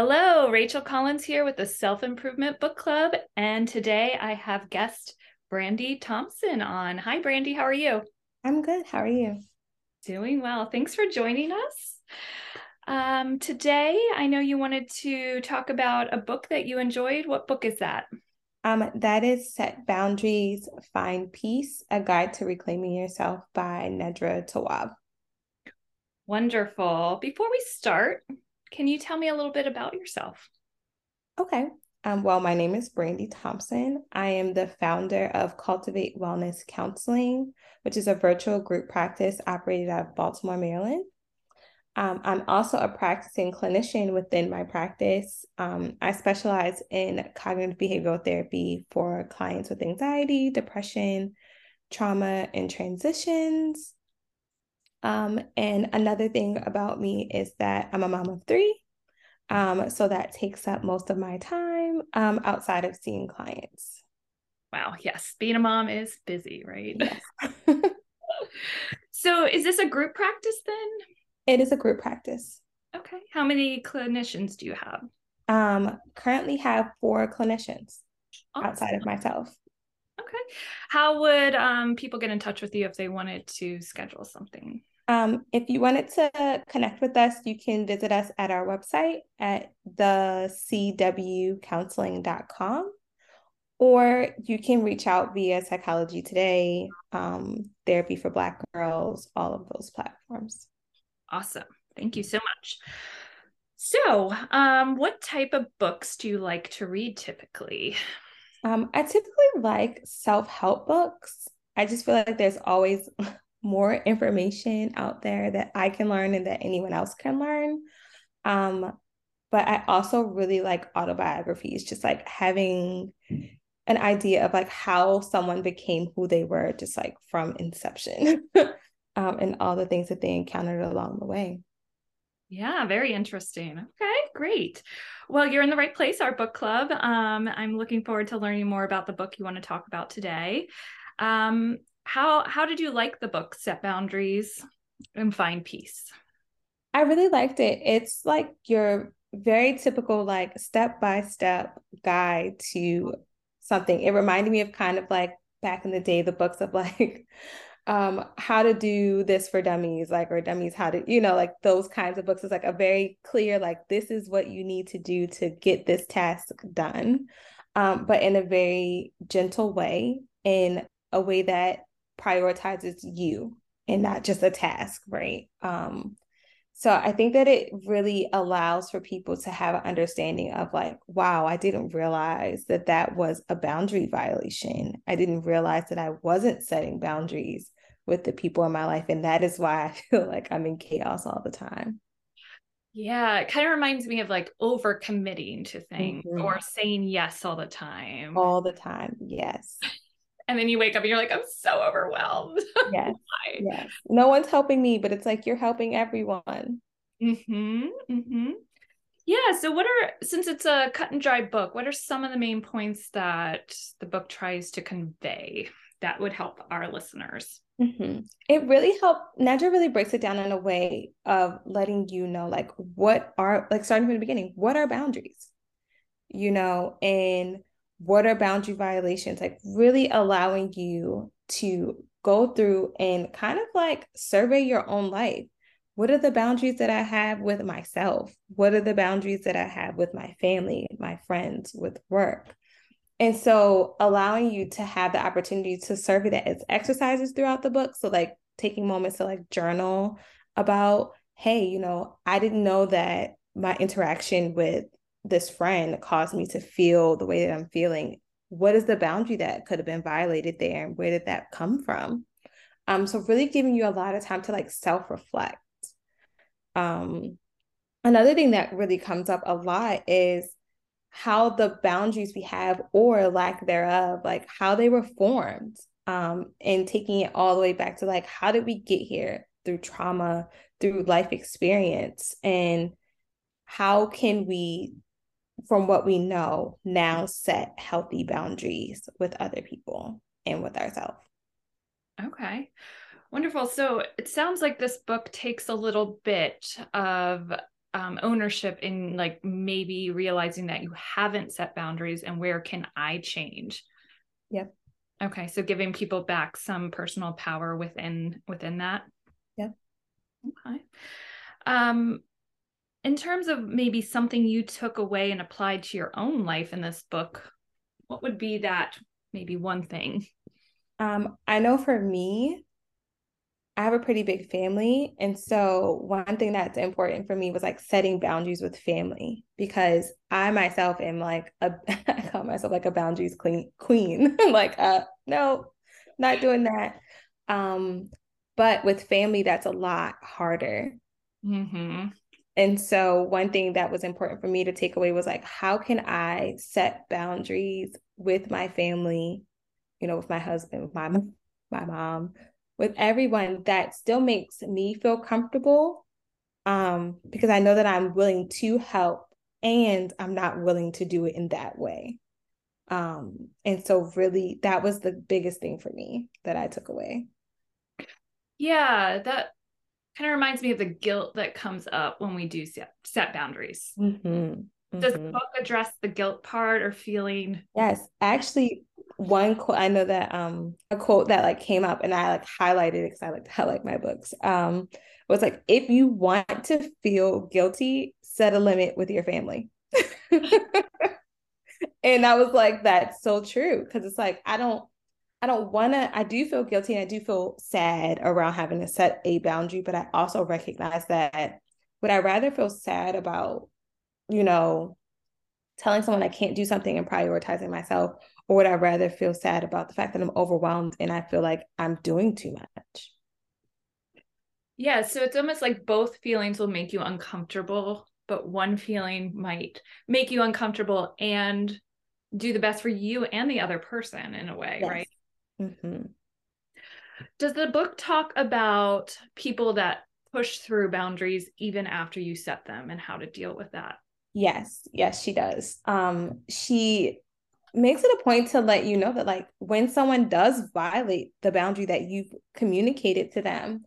Hello, Rachel Collins here with the Self Improvement Book Club. And today I have guest Brande Thompson on. Hi, Brande. How are you? I'm good. How are you? Doing well. Thanks for joining us. Um, today, I know you wanted to talk about a book that you enjoyed. What book is that? Um, that is Set Boundaries, Find Peace, A Guide to Reclaiming Yourself by Nedra Tawwab. Wonderful. Before we start, can you tell me a little bit about yourself? Okay. Um, well, my name is Brande Thompson. I am the founder of Cultivate Wellness Counseling, which is a virtual group practice operated out of Baltimore, Maryland. Um, I'm also a practicing clinician within my practice. Um, I specialize in cognitive behavioral therapy for clients with anxiety, depression, trauma, and transitions. Um, and another thing about me is that I'm a mom of three. Um, so that takes up most of my time um, outside of seeing clients. Wow. Yes. Being a mom is busy, right? Yes. so is this a group practice then? It is a group practice. Okay. How many clinicians do you have? Um, currently have four clinicians awesome. outside of myself. Okay. How would um, people get in touch with you if they wanted to schedule something? Um, if you wanted to connect with us, you can visit us at our website at thecwcounseling.com or you can reach out via Psychology Today, um, Therapy for Black Girls, all of those platforms. Awesome. Thank you so much. So, um, what type of books do you like to read typically? Um, I typically like self help books. I just feel like there's always more information out there that I can learn and that anyone else can learn. Um, but I also really like autobiographies, just like having an idea of like how someone became who they were, just like from inception, um, and all the things that they encountered along the way. Yeah, very interesting. Okay, great. Well, you're in the right place, our book club. Um, I'm looking forward to learning more about the book you want to talk about today. Um, how how did you like the book Set Boundaries and Find Peace? I really liked it. It's like your very typical like step by step guide to something. It reminded me of kind of like back in the day the books of like um how to do this for dummies like or dummies how to you know like those kinds of books is like a very clear like this is what you need to do to get this task done um but in a very gentle way in a way that prioritizes you and not just a task right um so I think that it really allows for people to have an understanding of like, wow, I didn't realize that that was a boundary violation. I didn't realize that I wasn't setting boundaries with the people in my life. And that is why I feel like I'm in chaos all the time. Yeah, it kind of reminds me of like over committing to things mm-hmm. or saying yes all the time. All the time. Yes. And then you wake up and you're like, I'm so overwhelmed. Yes. yes. No one's helping me, but it's like you're helping everyone. Mm-hmm. Mm-hmm. Yeah. So, what are, since it's a cut and dry book, what are some of the main points that the book tries to convey that would help our listeners? Mm-hmm. It really helped. Nedra really breaks it down in a way of letting you know, like, what are, like, starting from the beginning, what are boundaries? You know, and what are boundary violations? Like, really allowing you to go through and kind of like survey your own life. What are the boundaries that I have with myself? What are the boundaries that I have with my family, my friends, with work? And so allowing you to have the opportunity to survey that as exercises throughout the book. So like taking moments to like journal about, hey, you know, I didn't know that my interaction with this friend caused me to feel the way that I'm feeling. What is the boundary that could have been violated there? And where did that come from? Um, so really giving you a lot of time to like self-reflect. Um, another thing that really comes up a lot is how the boundaries we have or lack thereof, like how they were formed. Um, and taking it all the way back to like how did we get here through trauma, through life experience, and how can we from what we know, now set healthy boundaries with other people and with ourselves. Okay. Wonderful. So it sounds like this book takes a little bit of um, ownership in like maybe realizing that you haven't set boundaries and where can I change? Yep. Okay, so giving people back some personal power within within that. Yep. Okay. Um, in terms of maybe something you took away and applied to your own life in this book, what would be that maybe one thing? Um, I know for me, I have a pretty big family. And so one thing that's important for me was like setting boundaries with family because I myself am like a I call myself like a boundaries queen queen. like uh no, not doing that. Um, but with family, that's a lot harder. Mm-hmm. And so one thing that was important for me to take away was like, how can I set boundaries with my family, you know, with my husband, with my my mom, with everyone that still makes me feel comfortable um, because I know that I'm willing to help and I'm not willing to do it in that way. Um, and so, really, that was the biggest thing for me that I took away. Yeah, that kind of reminds me of the guilt that comes up when we do set, set boundaries. Mm-hmm. Mm-hmm. Does the book address the guilt part or feeling? Yes, actually, one quote I know that um a quote that like came up and I like highlighted because I like to highlight my books. Um was like if you want to feel guilty, set a limit with your family. and I was like, that's so true. Cause it's like I don't I don't wanna I do feel guilty and I do feel sad around having to set a boundary, but I also recognize that would I rather feel sad about, you know, telling someone I can't do something and prioritizing myself or would I rather feel sad about the fact that I'm overwhelmed and I feel like I'm doing too much? Yeah, so it's almost like both feelings will make you uncomfortable, but one feeling might make you uncomfortable and do the best for you and the other person in a way, yes. right? Mm-hmm. Does the book talk about people that push through boundaries even after you set them and how to deal with that? Yes, yes, she does. Um, she makes it a point to let you know that like when someone does violate the boundary that you've communicated to them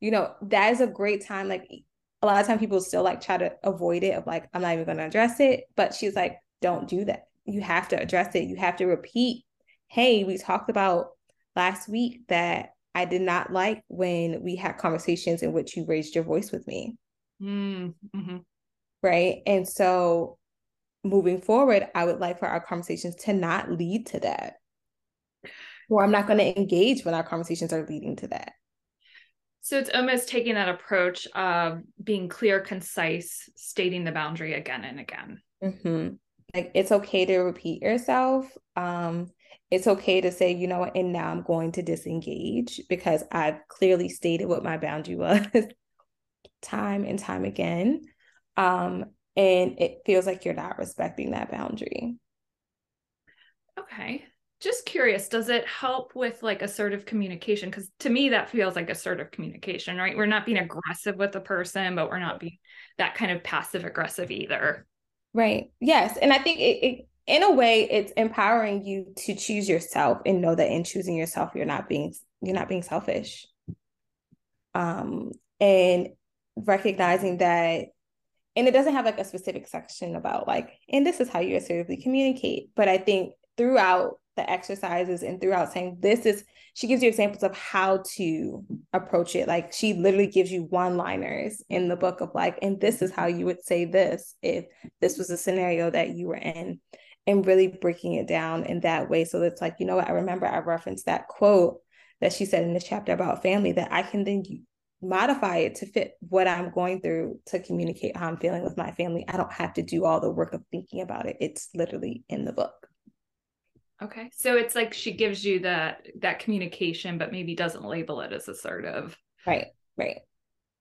you know that is a great time like a lot of time people still like try to avoid it of like i'm not even going to address it but she's like don't do that you have to address it you have to repeat hey we talked about last week that i did not like when we had conversations in which you raised your voice with me mm-hmm. right and so moving forward, I would like for our conversations to not lead to that. Or I'm not going to engage when our conversations are leading to that. So it's almost taking that approach of being clear, concise, stating the boundary again and again. Mm-hmm. Like it's okay to repeat yourself. Um, it's okay to say, you know what, and now I'm going to disengage because I've clearly stated what my boundary was time and time again. Um, and it feels like you're not respecting that boundary. Okay. Just curious, does it help with like assertive communication? Because to me, that feels like assertive communication, right? We're not being aggressive with the person, but we're not being that kind of passive aggressive either. Right. Yes. And I think it, it in a way it's empowering you to choose yourself and know that in choosing yourself you're not being you're not being selfish. Um and recognizing that and it doesn't have like a specific section about like and this is how you assertively communicate but i think throughout the exercises and throughout saying this is she gives you examples of how to approach it. Like she literally gives you one liners in the book of like and this is how you would say this if this was a scenario that you were in and really breaking it down in that way so it's like you know what i remember i referenced that quote that she said in this chapter about family that i can then modify it to fit what I'm going through to communicate how I'm feeling with my family. I don't have to do all the work of thinking about it. It's literally in the book. Okay. So it's like she gives you that that communication but maybe doesn't label it as assertive. Right. Right.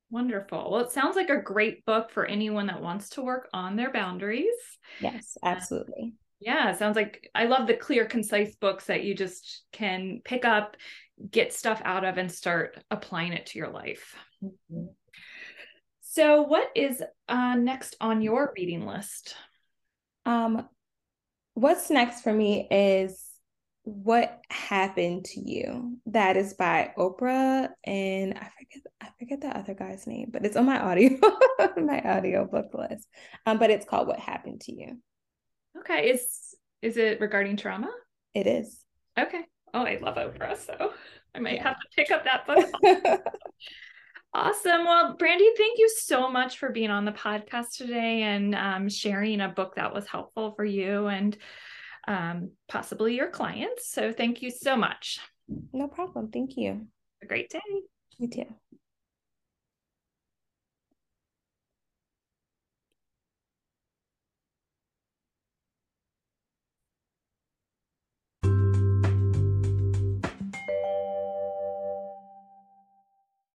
Wonderful. Well, it sounds like a great book for anyone that wants to work on their boundaries. Yes, uh, absolutely. Yeah, sounds like I love the clear, concise books that you just can pick up, get stuff out of, and start applying it to your life. Mm-hmm. So, what is uh, next on your reading list? Um, what's next for me is what happened to you. That is by Oprah, and I forget I forget the other guy's name, but it's on my audio, my audio book list. Um, but it's called What Happened to You. Okay. Is is it regarding trauma? It is. Okay. Oh, I love Oprah, so I might yeah. have to pick up that book. awesome. Well, Brande, thank you so much for being on the podcast today and um, sharing a book that was helpful for you and um, possibly your clients. So thank you so much. No problem. Thank you. A great day. You too.